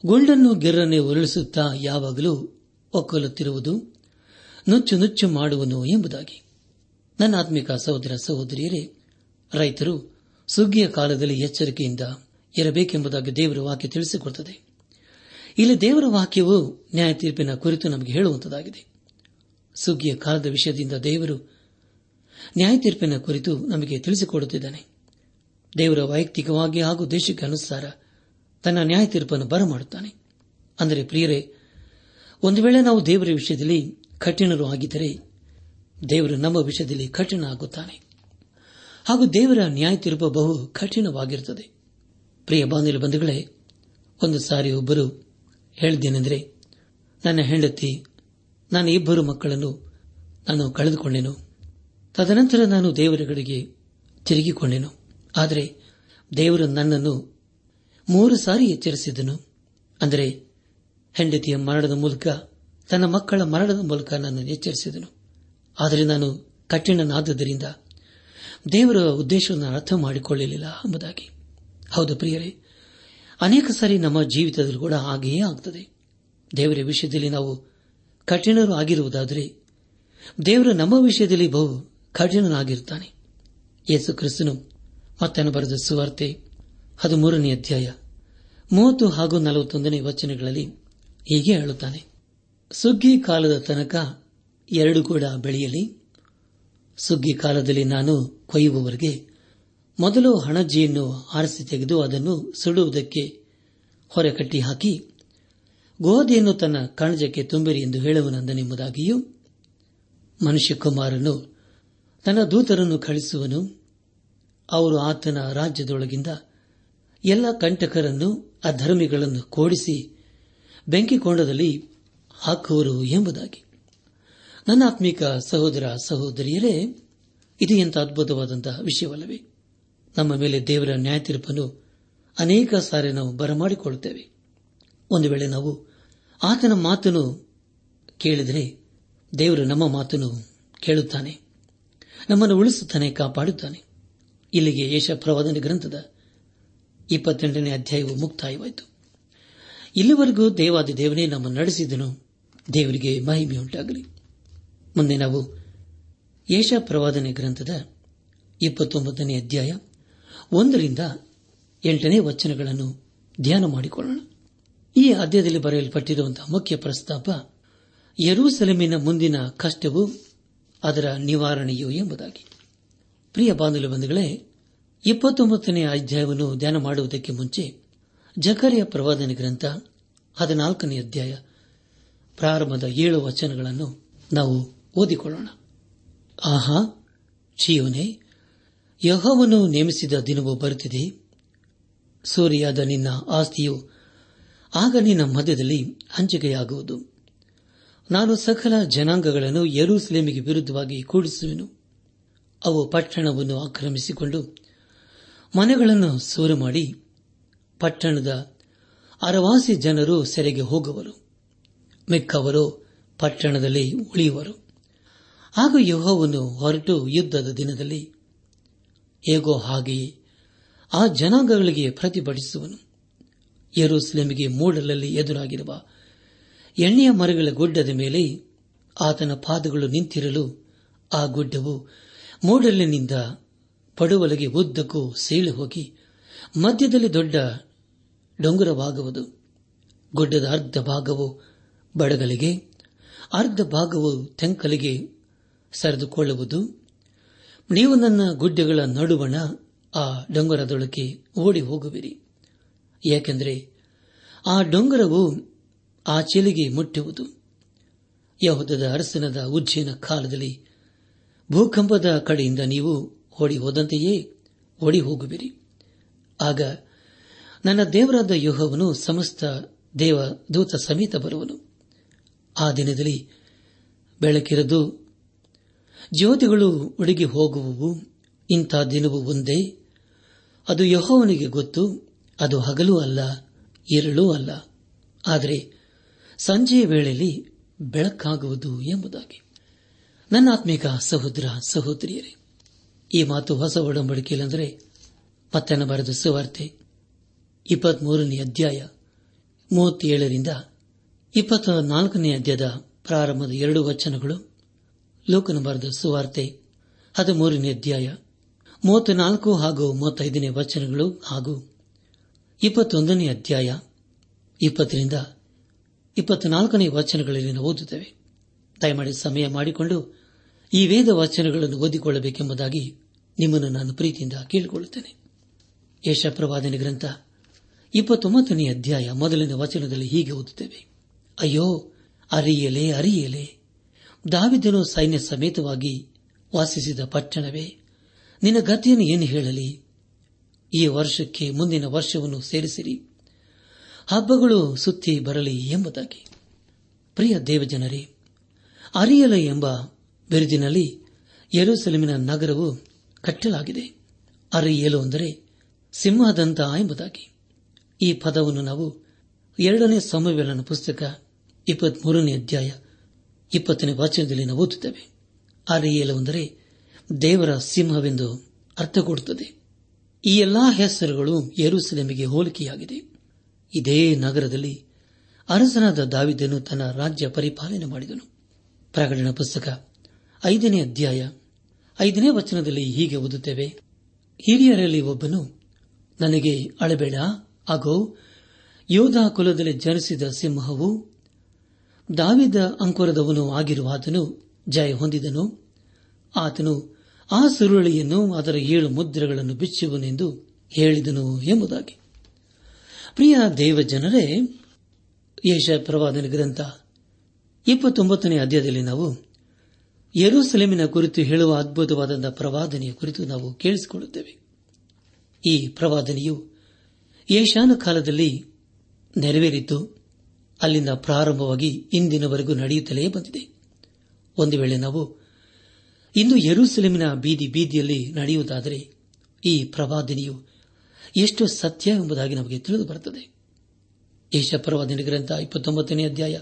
ಗುಂಡನ್ನು ಗಿರ್ರನೆ ಉರುಳಿಸುತ್ತಾ ಯಾವಾಗಲೂ ಒಕ್ಕಲುತ್ತಿರುವುದು. ನುಚ್ಚು ನುಚ್ಚು ಮಾಡುವನು ಎಂಬುದಾಗಿ. ನನ್ನ ಆತ್ಮಿಕ ಸಹೋದರ ಸಹೋದರಿಯರೇ, ರೈತರು ಸುಗ್ಗಿಯ ಕಾಲದಲ್ಲಿ ಎಚ್ಚರಿಕೆಯಿಂದ ಇರಬೇಕೆಂಬುದಾಗಿ ದೇವರ ವಾಕ್ಯ ತಿಳಿಸಿಕೊಡುತ್ತದೆ. ಇಲ್ಲಿ ದೇವರ ವಾಕ್ಯವು ನ್ಯಾಯ ತೀರ್ಪಿನ ಕುರಿತು ನಮಗೆ ಹೇಳುವಂತದಾಗಿದೆ ಸುಗ್ಗಿಯ ಕಾಲದ ವಿಷಯದಿಂದ ದೇವರು ನ್ಯಾಯ ತೀರ್ಪಿನ ಕುರಿತು ನಮಗೆ ತಿಳಿಸಿಕೊಡುತ್ತಿದ್ದಾನೆ. ದೇವರ ವೈಯಕ್ತಿಕವಾಗಿ ಹಾಗೂ ದೇಶಕ್ಕೆ ಅನುಸಾರ ತನ್ನ ನ್ಯಾಯ ತೀರ್ಪನ್ನು ಬರಮಾಡುತ್ತಾನೆ. ಅಂದರೆ ಪ್ರಿಯರೇ, ಒಂದು ವೇಳೆ ನಾವು ದೇವರ ವಿಷಯದಲ್ಲಿ ಕಠಿಣರು ಆಗಿದ್ದರೆ ದೇವರು ನಮ್ಮ ವಿಷಯದಲ್ಲಿ ಕಠಿಣ ಆಗುತ್ತಾನೆ ಹಾಗೂ ದೇವರ ನ್ಯಾಯ ತೀರ್ಪು ಬಹು ಕಠಿಣವಾಗಿರುತ್ತದೆ. ಪ್ರಿಯ ಬಾಂಧವ್ಯ ಬಂಧುಗಳೇ, ಒಂದು ಸಾರಿ ಒಬ್ಬರು ಹೇಳಿದ್ದೇನೆಂದರೆ ನನ್ನ ಹೆಂಡತಿ, ನನ್ನ ಇಬ್ಬರು ಮಕ್ಕಳನ್ನು ನಾನು ಕಳೆದುಕೊಂಡೆನು. ತದನಂತರ ನಾನು ದೇವರ ಕಡೆಗೆ ತಿರುಗಿಕೊಂಡೆನು. ಆದರೆ ದೇವರು ನನ್ನನ್ನು ಮೂರು ಸಾರಿ ಎಚ್ಚರಿಸಿದನು. ಅಂದರೆ ಹೆಂಡತಿಯ ಮರಣದ ಮೂಲಕ, ತನ್ನ ಮಕ್ಕಳ ಮರಣದ ಮೂಲಕ ನನ್ನನ್ನು ಎಚ್ಚರಿಸಿದನು. ಆದರೆ ನಾನು ಕಠಿಣನಾದ್ದರಿಂದ ದೇವರ ಉದ್ದೇಶವನ್ನು ಅರ್ಥ ಮಾಡಿಕೊಳ್ಳಲಿಲ್ಲ ಎಂಬುದಾಗಿ. ಹೌದು ಪ್ರಿಯರೇ ಅನೇಕ ಸಾರಿ ನಮ್ಮ ಜೀವಿತದಲ್ಲಿ ಕೂಡ ಹಾಗೆಯೇ ಆಗ್ತದೆ. ದೇವರ ವಿಷಯದಲ್ಲಿ ನಾವು ಕಠಿಣರು ಆಗಿರುವುದಾದರೆ, ದೇವರು ನಮ್ಮ ವಿಷಯದಲ್ಲಿ ಬಹು ಕಠಿಣನಾಗಿರುತ್ತಾನೆ. ಯೇಸು ಕ್ರಿಸ್ತನು ಮತ್ತನ್ನು ಬರೆದ ಸುವಾರ್ತೆ ಹದಿಮೂರನೇ ಅಧ್ಯಾಯ ಮೂವತ್ತು ಹಾಗೂ ನಲವತ್ತೊಂದನೇ ವಚನಗಳಲ್ಲಿ ಹೀಗೆ ಹೇಳುತ್ತಾನೆ. ಸುಗ್ಗಿ ಕಾಲದ ತನಕ ಎರಡು ಕೂಡ ಬೆಳೆಯಲಿ. ಸುಗ್ಗಿ ಕಾಲದಲ್ಲಿ ನಾನು ಕೊಯ್ಯುವವರೆಗೆ ಮೊದಲು ಹಣಜಿಯನ್ನು ಆರಿಸಿ ತೆಗೆದು ಅದನ್ನು ಸುಡುವುದಕ್ಕೆ ಹೊರಕಟ್ಟಿ ಹಾಕಿ, ಗೋಧಿಯನ್ನು ತನ್ನ ಕಣಜಕ್ಕೆ ತುಂಬಿರಿ ಎಂದು ಹೇಳುವನೆಂಬುದಾಗಿಯೂ ಮನುಷ್ಯಕುಮಾರನು ತನ್ನ ದೂತರನ್ನು ಕಳಿಸುವನು ಅವರು ಆತನ ರಾಜ್ಯದೊಳಗಿಂದ ಎಲ್ಲ ಕಂಟಕರನ್ನು, ಅಧರ್ಮಿಗಳನ್ನು ಕೂಡಿಸಿ ಬೆಂಕಿಕೊಂಡದಲ್ಲಿ ಹಾಕುವರು ಎಂಬುದಾಗಿ. ನನ್ನ ಆತ್ಮಿಕ ಸಹೋದರ ಸಹೋದರಿಯರೇ, ಇದು ಎಂಥ ಅದ್ಭುತವಾದಂತಹ ವಿಷಯವಲ್ಲವೇ? ನಮ್ಮ ಮೇಲೆ ದೇವರ ನ್ಯಾಯ ತೀರ್ಪನ್ನು ಅನೇಕ ಸಾರಿ ನಾವು ಬರಮಾಡಿಕೊಳ್ಳುತ್ತೇವೆ. ಒಂದು ವೇಳೆ ನಾವು ಆತನ ಮಾತನ್ನು ಕೇಳಿದರೆ ದೇವರು ನಮ್ಮ ಮಾತನ್ನು ಕೇಳುತ್ತಾನೆ, ನಮ್ಮನ್ನು ಉಳಿಸುತ್ತಾನೆ, ಕಾಪಾಡುತ್ತಾನೆ. ಇಲ್ಲಿಗೆ ಯಶ ಪ್ರವಾದನೆ ಗ್ರಂಥದ ಇಪ್ಪತ್ತೆಂಟನೇ ಅಧ್ಯಾಯವು ಮುಕ್ತಾಯವಾಯಿತು. ಇಲ್ಲಿವರೆಗೂ ದೇವಾದಿ ದೇವನೇ ನಮ್ಮನ್ನು ನಡೆಸಿದನು. ದೇವರಿಗೆ ಮಹಿಮೆಯುಂಟಾಗಲಿ. ಮುಂದೆ ನಾವು ಯೇಷ ಪ್ರವಾದನೆ ಗ್ರಂಥದ ಇಪ್ಪತ್ತೊಂಬತ್ತನೇ ಅಧ್ಯಾಯ ಒಂದರಿಂದ ಎಂಟನೇ ವಚನಗಳನ್ನು ಧ್ಯಾನ ಮಾಡಿಕೊಳ್ಳೋಣ. ಈ ಅಧ್ಯಾಯದಲ್ಲಿ ಬರೆಯಲ್ಪಟ್ಟಿರುವಂತಹ ಮುಖ್ಯ ಪ್ರಸ್ತಾಪ, ಯರೂಸೆಲೆಮಿನ ಮುಂದಿನ ಕಷ್ಟವು ಅದರ ನಿವಾರಣೆಯು ಎಂಬುದಾಗಿ. ಪ್ರಿಯ ಬಾಂಧವ್ಯ ಬಂಧುಗಳೇ ಇಪ್ಪತ್ತೊಂಬತ್ತನೇ ಅಧ್ಯಾಯವನ್ನು ಧ್ಯಾನ ಮಾಡುವುದಕ್ಕೆ ಮುಂಚೆ ಜಕರೆಯ ಪ್ರವಾದನ ಗ್ರಂಥ ಹದಿನಾಲ್ಕನೇ ಅಧ್ಯಾಯ ಪ್ರಾರಂಭದ ಏಳು ವಚನಗಳನ್ನು ನಾವು ಓದಿಕೊಳ್ಳೋಣ. ಆಹಾ ಶಿವನೇ ಯಹೋವನು ನೇಮಿಸಿದ ದಿನವು ಬರುತ್ತಿದೆ. ಸೂರ್ಯಾದ ನಿನ್ನ ಆಸ್ತಿಯು ಆಗ ನಿನ್ನ ಮಧ್ಯದಲ್ಲಿ ಹಂಚಿಕೆಯಾಗುವುದು. ನಾನು ಸಕಲ ಜನಾಂಗಗಳನ್ನು ಯರೂಸಲೇಮಿಗೆ ವಿರುದ್ಧವಾಗಿ ಕೂಡಿಸುವೆನು. ಅವು ಪಟ್ಟಣವನ್ನು ಆಕ್ರಮಿಸಿಕೊಂಡು ಮನೆಗಳನ್ನು ಸೂರು ಮಾಡಿ ಪಟ್ಟಣದ ಅರವಾಸಿ ಜನರು ಸೆರೆಗೆ ಹೋಗುವರು. ಮಿಕ್ಕವರು ಪಟ್ಟಣದಲ್ಲಿ ಉಳಿಯುವರು. ಹಾಗೂ ಯೋಹವನ್ನು ಹೊರಟು ಯುದ್ಧದ ದಿನದಲ್ಲಿ ಹೇಗೋ ಹಾಗೆಯೇ ಆ ಜನಾಂಗಗಳಿಗೆ ಪ್ರತಿಭಟಿಸುವನು. ಯರೂಸಲೇಮಿಗೆ ಮೂಡಲಲ್ಲಿ ಎದುರಾಗಿರುವ ಎಣ್ಣೆಯ ಮರಗಳ ಗುಡ್ಡದ ಮೇಲೆ ಆತನ ಪಾದಗಳು ನಿಂತಿರಲು ಆ ಗುಡ್ಡವು ಮೂಡಲಿನಿಂದ ಪಡುವಲಗೆ ಉದ್ದಕ್ಕೂ ಸೀಳು ಹೋಗಿ ಮಧ್ಯದಲ್ಲಿ ದೊಡ್ಡ ಡೊಂಗುರವಾಗುವುದು. ಗುಡ್ಡದ ಅರ್ಧ ಭಾಗವು ಬಡಗಲಿಗೆ, ಅರ್ಧ ಭಾಗವು ತೆಂಕಲಿಗೆ ಸರಿದುಕೊಳ್ಳುವುದು. ನೀವು ನನ್ನ ಗುಡ್ಡೆಗಳ ನಡುವಣ ಆ ಡೊಂಗರದೊಳಕ್ಕೆ ಓಡಿ ಹೋಗುವಿರಿ. ಏಕೆಂದರೆ ಆ ಡೊಂಗರವು ಆ ಚೆಲಿಗೆ ಮುಟ್ಟುವುದು. ಯಹುದದ ಅರಸನದ ಉಜ್ಜೇನ ಕಾಲದಲ್ಲಿ ಭೂಕಂಪದ ಕಡೆಯಿಂದ ನೀವು ಓಡಿ ಹೋದಂತೆಯೇ ಓಡಿ ಹೋಗುವಿರಿ. ಆಗ ನನ್ನ ದೇವರಾದ ಯೋಹವನು ಸಮಸ್ತ ದೇವ ದೂತ ಸಮೇತ ಬರುವನು. ಆ ದಿನದಲ್ಲಿ ಬೆಳಕಿರದು ಜ್ಯೋತಿಗಳು ಉಡುಗಿ ಹೋಗುವವು ಇಂಥ ದಿನವೂ ಒಂದೇ? ಅದು ಯಹೋವನಿಗೆ ಗೊತ್ತು, ಅದು ಹಗಲೂ ಅಲ್ಲ, ಇರಳೂ ಅಲ್ಲ. ಆದರೆ ಸಂಜೆಯ ವೇಳೆಯಲ್ಲಿ ಬೆಳಕಾಗುವುದು ಎಂಬುದಾಗಿ. ನನ್ನ ಆತ್ಮಿಕ ಸಹೋದರ, ಸಹೋದರಿಯರೇ, ಈ ಮಾತು ಹೊಸ ಒಡಂಬಡಿಕೆಯಲ್ಲಂದರೆ ಪತ್ತನ ಬರೆದ ಸುವಾರ್ತೆ, ಇಪ್ಪತ್ಮೂರನೇ ಅಧ್ಯಾಯ ಮೂವತ್ತೇಳರಿಂದ ಇಪ್ಪತ್ತ ನಾಲ್ಕನೇ ಅಧ್ಯಾಯದ ಪ್ರಾರಂಭದ ಎರಡು ವಚನಗಳು. ಲೋಕನ ಬರೆದ ಸುವಾರ್ತೆ. ಹದಿಮೂರನೇ ಅಧ್ಯಾಯ. ಮೂವತ್ನಾಲ್ಕು ಹಾಗೂ ಮೂವತ್ತೈದನೇ ವಚನಗಳು ಹಾಗೂ ಇಪ್ಪತ್ತೊಂದನೇ ಅಧ್ಯಾಯ. ಇಪ್ಪತ್ತರಿಂದ ಇಪ್ಪತ್ನಾಲ್ಕನೇ ವಚನಗಳಲ್ಲಿ ನಾವು ಓದುತ್ತೇವೆ. ದಯಮಾಡಿ ಸಮಯ ಮಾಡಿಕೊಂಡು ಈ ವೇದ ವಚನಗಳನ್ನು ಓದಿಕೊಳ್ಳಬೇಕೆಂಬುದಾಗಿ ನಿಮ್ಮನ್ನು ನಾನು ಪ್ರೀತಿಯಿಂದ ಕೇಳಿಕೊಳ್ಳುತ್ತೇನೆ. ಯಶಪ್ರವಾದನೆ ಗ್ರಂಥ, ಇಪ್ಪತ್ತೊಂಬತ್ತನೇ ಅಧ್ಯಾಯ, ಮೊದಲಿನ ವಚನದಲ್ಲಿ ಹೀಗೆ ಓದುತ್ತೇವೆ. ಅಯ್ಯೋ, ಅರಿಯಲೆ ಅರಿಯಲೆ ದಾವಿದನು ಸೈನ್ಯ ಸಮೇತವಾಗಿ ವಾಸಿಸಿದ ಪಟ್ಟಣವೇ, ನಿನ್ನ ಗತಿಯನ್ನು ಏನು ಹೇಳಲಿ? ಈ ವರ್ಷಕ್ಕೆ ಮುಂದಿನ ವರ್ಷವನ್ನು ಸೇರಿಸಿರಿ. ಹಬ್ಬಗಳು ಸುತ್ತಿ ಬರಲಿ ಎಂಬುದಾಗಿ. ಪ್ರಿಯ ದೇವಜನರೇ, ಅರಿಯಲ ಎಂಬ ಬಿರುದಿನಲ್ಲಿ ಯರುಸೆಲಮಿನ ನಗರವು ಕಟ್ಟಲಾಗಿದೆ. ಅರಿಯಲು ಅಂದರೆ ಸಿಂಹದಂತ ಎಂಬುದಾಗಿ. ಈ ಪದವನ್ನು ನಾವು ಎರಡನೇ ಸಮವೇಲನ ಪುಸ್ತಕ ಇಪ್ಪತ್ಮೂರನೇ ಅಧ್ಯಾಯ ಇಪ್ಪತ್ತನೇ ವಾಚನದಲ್ಲಿ ನಾವು ಓದುತ್ತೇವೆ. ಅರಿಯಲು ಎಲ್ಲವೆಂದರೆ ದೇವರ ಸಿಂಹವೆಂದು ಅರ್ಥ ಕೊಡುತ್ತದೆ. ಈ ಎಲ್ಲಾ ಹೆಸರುಗಳು ಯೆರೂಸಲೇಮಿಗೆ ಹೋಲಿಕೆಯಾಗಿದೆ. ಇದೇ ನಗರದಲ್ಲಿ ಅರಸನಾದ ದಾವಿದನು ತನ್ನ ರಾಜ್ಯ ಪರಿಪಾಲನೆ ಮಾಡಿದನು. ಪ್ರಕಟಣ ಪುಸ್ತಕ ಐದನೇ ಅಧ್ಯಾಯ ಐದನೇ ವಚನದಲ್ಲಿ ಹೀಗೆ ಓದುತ್ತೇವೆ. ಹಿರಿಯರಲ್ಲಿ ಒಬ್ಬನು, ನನಗೆ ಅಳಬೇಡ ಹಾಗೂ ಯೋಧ ಕುಲದಲ್ಲಿ ಜನಿಸಿದ ಸಿಂಹವು ದಾವಿದ ಅಂಕುರದವನು ಆಗಿರುವ ಆತನು ಜಯ ಹೊಂದಿದನು. ಆತನು ಆ ಸುರುಳಿಯನ್ನು ಅದರ ಏಳು ಮುದ್ರೆಗಳನ್ನು ಬಿಚ್ಚುವನೆಂದು ಹೇಳಿದನು ಎಂಬುದಾಗಿ. ಪ್ರಿಯ ದೇವ ಜನರೇ ಯಶ ಪ್ರವಾದನ ಗ್ರಂಥ ಇಪ್ಪತ್ತೊಂಬತ್ತನೇ ಅಧ್ಯಾಯದಲ್ಲಿ ನಾವು ಯರೂಸಲೇಮಿನ ಕುರಿತು ಹೇಳುವ ಅದ್ಭುತವಾದ ಪ್ರವಾದನೆಯ ಕುರಿತು ನಾವು ಕೇಳಿಸಿಕೊಳ್ಳುತ್ತೇವೆ. ಈ ಪ್ರವಾದನೆಯು ಯೇಷಾನ ಕಾಲದಲ್ಲಿ ನೆರವೇರಿದ್ದು ಅಲ್ಲಿಂದ ಪ್ರಾರಂಭವಾಗಿ ಇಂದಿನವರೆಗೂ ನಡೆಯುತ್ತಲೇ ಬಂದಿದೆ. ಒಂದು ವೇಳೆ ನಾವು ಇಂದು ಯರೂಸೆಲೆಮಿನ ಬೀದಿ ಬೀದಿಯಲ್ಲಿ ನಡೆಯುವುದಾದರೆ ಈ ಪ್ರವಾದಿನಿಯು ಎಷ್ಟು ಸತ್ಯ ಎಂಬುದಾಗಿ ನಮಗೆ ತಿಳಿದು ಬರುತ್ತದೆ. ಏಷ ಪ್ರವಾದನೆ ಗ್ರಂಥ ಇಪ್ಪತ್ತೊಂಬತ್ತನೇ ಅಧ್ಯಾಯ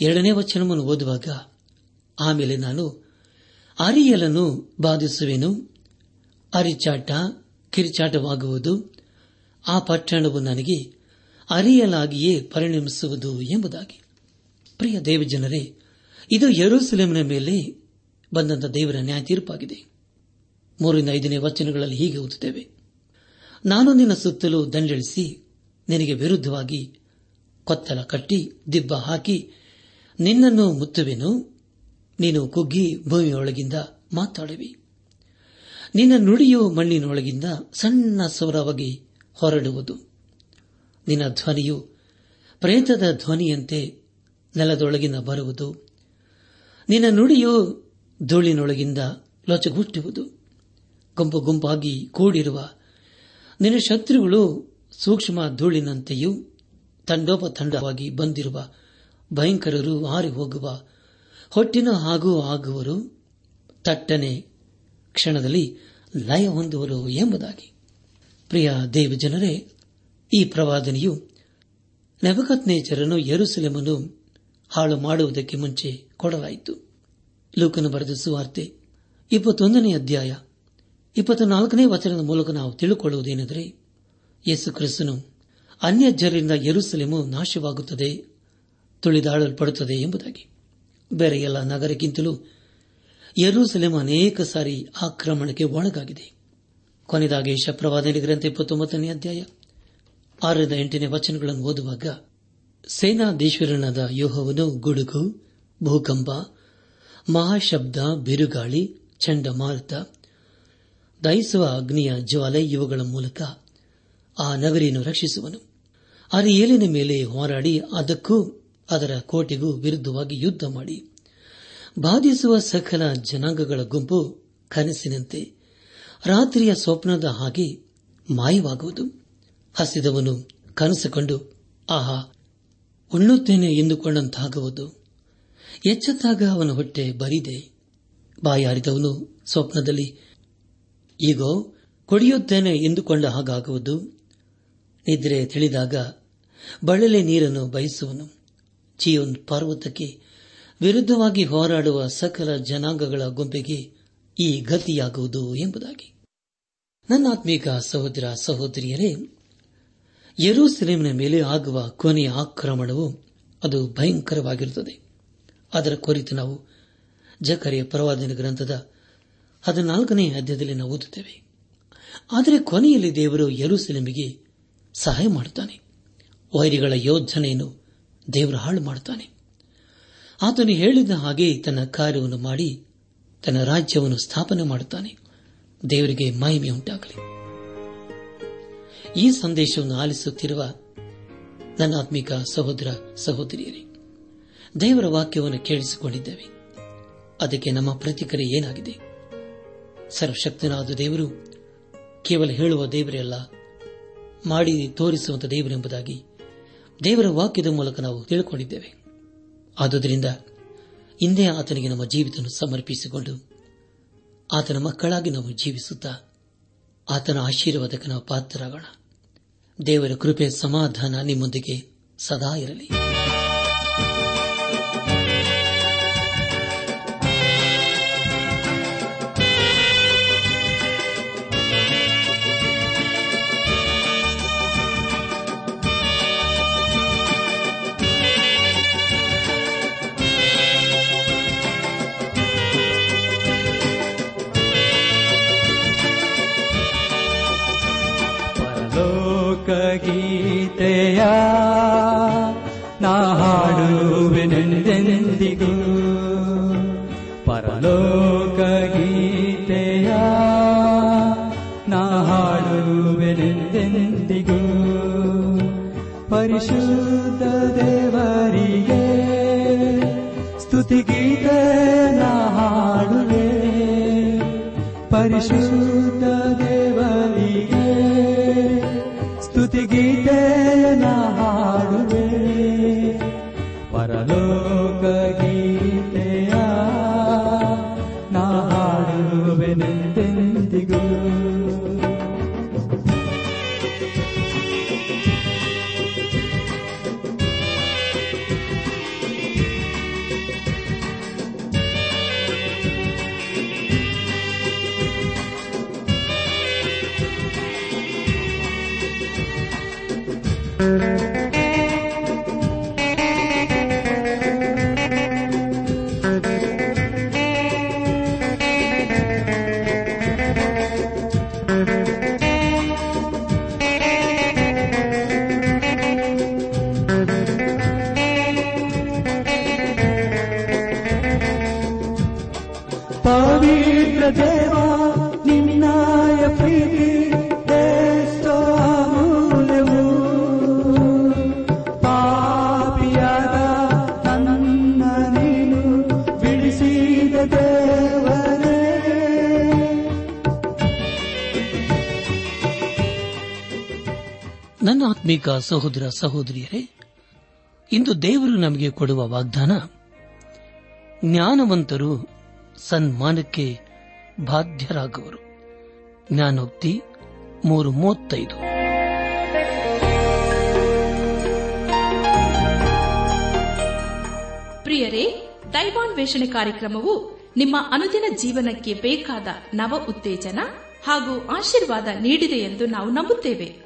ಎರಡನೇ ವಚನವನ್ನು ಓದುವಾಗ ಆಮೇಲೆ ನಾನು ಅರಿಯಲನ್ನು ಬಾಧಿಸುವೆನು, ಅರಿಚಾಟ ಕಿರಿಚಾಟವಾಗುವುದು, ಆ ಪಟ್ಟಣವು ನನಗೆ ಅರಿಯಲಾಗಿಯೇ ಪರಿಣಮಿಸುವುದು ಎಂಬುದಾಗಿ. ಪ್ರಿಯ ದೇವಜನರೇ, ಇದು ಯರೂಸಲೇಮಿನ ಮೇಲೆ ಬಂದಂಥ ದೇವರ ನ್ಯಾಯ ತೀರ್ಪಾಗಿದೆ ಮೂರಿಂದ ಐದನೇ ವಚನಗಳಲ್ಲಿ ಹೀಗೆ ಓದುತ್ತೇವೆ. ನಾನು ನಿನ್ನ ಸುತ್ತಲೂ ದಂಡೆಳಿಸಿ ನಿನಗೆ ವಿರುದ್ಧವಾಗಿ ಕೊತ್ತಲ ಕಟ್ಟಿ ದಿಬ್ಬ ಹಾಕಿ ನಿನ್ನನ್ನು ಮುತ್ತುವೆನು. ನೀನು ಕುಗ್ಗಿ ಭೂಮಿಯೊಳಗಿಂದ ಮಾತಾಡುವಿ. ನಿನ್ನ ನುಡಿಯು ಮಣ್ಣಿನೊಳಗಿಂದ ಸಣ್ಣ ಸ್ವರವಾಗಿ ಹೊರಡುವುದು. ನಿನ್ನ ಧ್ವನಿಯು ಪ್ರೇತದ ಧ್ವನಿಯಂತೆ ನೆಲದೊಳಗಿನ ಬರುವುದು. ನಿನ್ನ ನುಡಿಯು ಧೂಳಿನೊಳಗಿಂದ ಲೊಚಗುಟ್ಟುವುದು. ಗುಂಪು ಗುಂಪಾಗಿ ಕೂಡಿರುವ ನಿನ್ನ ಶತ್ರುಗಳು ಸೂಕ್ಷ್ಮ ಧೂಳಿನಂತೆಯೂ ತಂಡೋಪತಂಡವಾಗಿ ಬಂದಿರುವ ಭಯಂಕರರು ಹಾರಿ ಹೋಗುವ ಹೊಟ್ಟಿನ ಹಾಗೂ ಆಗುವರು. ತಟ್ಟನೆ ಕ್ಷಣದಲ್ಲಿ ಲಯ ಹೊಂದುವರು ಎಂಬುದಾಗಿ. ಪ್ರಿಯ ದೇವಜನರೇ ಈ ಪ್ರವಾದನೆಯು ನವಕತ್ನೇಚರನ್ನು ಯರುಸಲೆಮನ್ನು ಹಾಳು ಮಾಡುವುದಕ್ಕೆ ಮುಂಚೆ ಕೊಡಲಾಯಿತು. ಲೂಕನು ಬರೆದ ಸುವಾರ್ತೆ ಇಪ್ಪತ್ತೊಂದನೇ ಅಧ್ಯಾಯ ಇಪ್ಪತ್ನಾಲ್ಕನೇ ವಚನದ ಮೂಲಕ ನಾವು ತಿಳಿದುಕೊಳ್ಳುವುದೇನೆಂದರೆ ಯೇಸು ಕ್ರಿಸ್ತನು ಅನ್ಯ ಜನರಿಂದ ಯರುಸಲೆಮು ನಾಶವಾಗುತ್ತದೆ ತುಳಿದಾಡಲ್ಪಡುತ್ತದೆ ಎಂಬುದಾಗಿ. ಬೇರೆ ಎಲ್ಲ ನಗರಕ್ಕಿಂತಲೂ ಯರೂಸಲೆಮ್ ಅನೇಕ ಸಾರಿ ಆಕ್ರಮಣಕ್ಕೆ ಒಳಗಾಗಿದೆ. ಕೊನೆಯದಾಗಿ ಶಪ್ರವಾದನೆ ಗ್ರಂಥ ಇಪ್ಪತ್ತೊಂಬತ್ತನೇ ಅಧ್ಯಾಯ ಆರರಿಂದ ಎಂಟನೇ ವಚನಗಳನ್ನು ಓದುವಾಗ, ಸೇನಾಧೀಶ್ವರನಾದ ಯೋಹವನು ಗುಡುಗು, ಭೂಕಂಪ, ಮಹಾಶಬ್ದ, ಬಿರುಗಾಳಿ, ಚಂಡಮಾರುತ ದಯಿಸುವ ಅಗ್ನಿಯ ಜ್ವಾಲೆ ಇವುಗಳ ಮೂಲಕ ಆ ನಗರಿಯನ್ನು ರಕ್ಷಿಸುವನು. ಅರಿಯೇಲಿನ ಮೇಲೆ ಹೋರಾಡಿ ಅದಕ್ಕೂ ಅದರ ಕೋಟೆಗೂ ವಿರುದ್ಧವಾಗಿ ಯುದ್ಧ ಮಾಡಿ. ಬಾಧಿಸುವ ಸಕಲ ಜನಾಂಗಗಳ ಗುಂಪು ಕನಸಿನಂತೆ ರಾತ್ರಿಯ ಸ್ವಪ್ನದ ಹಾಗೆ ಮಾಯವಾಗುವುದು. ಹಸಿದವನು ಕನಸುಕೊಂಡು, ಆಹಾ, ಉಣ್ಣುತ್ತೇನೆ ಎಂದುಕೊಂಡಂತಾಗುವುದು. ಎಚ್ಚತ್ತಾಗ ಅವನ ಹೊಟ್ಟೆ ಬರಿದೆ. ಬಾಯಾರಿದವನು ಸ್ವಪ್ನದಲ್ಲಿ ಈಗೋ ಕುಡಿಯುತ್ತೇನೆ ಎಂದುಕೊಂಡ ಹಾಗಾಗುವುದು. ನಿದ್ರೆ ತಿಳಿದಾಗ ಬಳಲೆ ನೀರನ್ನು ಬಯಸುವನು. ಚಿಯೋನ್ ಪರ್ವತಕ್ಕೆ ವಿರುದ್ಧವಾಗಿ ಹೋರಾಡುವ ಸಕಲ ಜನಾಂಗಗಳ ಗುಂಪಿಗೆ ಈ ಗತಿಯಾಗುವುದು ಎಂಬುದಾಗಿ. ನನ್ನಾತ್ಮೀಕ ಸಹೋದರ ಸಹೋದರಿಯರೇ ಯರೂಸಲೇಮಿನ ಮೇಲೆ ಆಗುವ ಕೊನೆಯ ಆಕ್ರಮಣವು ಅದು ಭಯಂಕರವಾಗಿರುತ್ತದೆ. ಅದರ ಕುರಿತು ನಾವು ಜಕರಿಯ ಪರವಾದಿನ ಗ್ರಂಥದ ಹದಿನಾಲ್ಕನೇ ಅಧ್ಯಾಯದಲ್ಲಿ ನಾವು ಓದುತ್ತೇವೆ. ಆದರೆ ಕೊನೆಯಲ್ಲಿ ದೇವರು ಯರೂಸಲೇಮಿಗೆ ಸಹಾಯ ಮಾಡುತ್ತಾನೆ. ವೈರಿಗಳ ಯೋಜನೆಯನ್ನು ದೇವರು ಹಾಳು ಮಾಡುತ್ತಾನೆ. ಆತನು ಹೇಳಿದ ಹಾಗೆ ತನ್ನ ಕಾರ್ಯವನ್ನು ಮಾಡಿ ತನ್ನ ರಾಜ್ಯವನ್ನು ಸ್ಥಾಪನೆ ಮಾಡುತ್ತಾನೆ. ದೇವರಿಗೆ ಮಹಿಮೆ ಉಂಟಾಗಲಿ ಈ ಸಂದೇಶವನ್ನು ಆಲಿಸುತ್ತಿರುವ ನನ್ನ ಆತ್ಮಿಕ ಸಹೋದರ ಸಹೋದರಿಯರೇ, ದೇವರ ವಾಕ್ಯವನ್ನು ಕೇಳಿಸಿಕೊಂಡಿದ್ದೇವೆ. ಅದಕ್ಕೆ ನಮ್ಮ ಪ್ರತಿಕ್ರಿಯೆ ಏನಾಗಿದೆ? ಸರ್ವಶಕ್ತನಾದ ದೇವರು ಕೇವಲ ಹೇಳುವ ದೇವರೇ ಅಲ್ಲ, ಮಾಡಿ ತೋರಿಸುವಂತ ದೇವರೆಂಬುದಾಗಿ ದೇವರ ವಾಕ್ಯದ ಮೂಲಕ ನಾವು ತಿಳ್ಕೊಂಡಿದ್ದೇವೆ. ಆದುದರಿಂದ ಹಿಂದೆ ಆತನಿಗೆ ನಮ್ಮ ಜೀವಿತ ಸಮರ್ಪಿಸಿಕೊಂಡು ಆತನ ಮಕ್ಕಳಾಗಿ ನಾವು ಜೀವಿಸುತ್ತಾ ಆತನ ಆಶೀರ್ವಾದಕ್ಕೆ ನಾವು ಪಾತ್ರರಾಗೋಣ. ದೇವರ ಕೃಪೆ ಸಮಾಧಾನ ನಿಮ್ಮೊಂದಿಗೆ ಸದಾ ಇರಲಿ. ಗೀತೆಯ ನಾ ಹಾಡುವೆನೆಂದೆಂದಿಗೂ. ಪರಲೋಕ ನಾ ಹಾಡುವೆನೆಂದೆಂದಿಗೂ. ಪರಿಶುದ್ಧ ದೇವರಿಗೆ ಸ್ತುತಿಗೀತೆ ನಾ ಹಾಡುವೆ. ಪರಿಶುದ್ಧ ಸ್ತುತಿಗೀತೆಯನ ಹಾಡುವೆ ಆತ್ಮೀಕ ಸಹೋದರ ಸಹೋದರಿಯರೇ, ಇಂದು ದೇವರು ನಮಗೆ ಕೊಡುವ ವಾಗ್ದಾನ, ಜ್ಞಾನವಂತರು ಸನ್ಮಾನಕ್ಕೆ ಬಾಧ್ಯರಾಗುವರು. ಜ್ಞಾನೋಕ್ತಿ ಮೂರು ಮೂವತ್ತೈದು. ಪ್ರಿಯರೇ, ದೈವಾನ್ವೇಷಣೆ ಕಾರ್ಯಕ್ರಮವು ನಿಮ್ಮ ಅನುದಿನ ಜೀವನಕ್ಕೆ ಬೇಕಾದ ನವ ಉತ್ತೇಜನ ಹಾಗೂ ಆಶೀರ್ವಾದ ನೀಡಿದೆ ಎಂದು ನಾವು ನಂಬುತ್ತೇವೆ.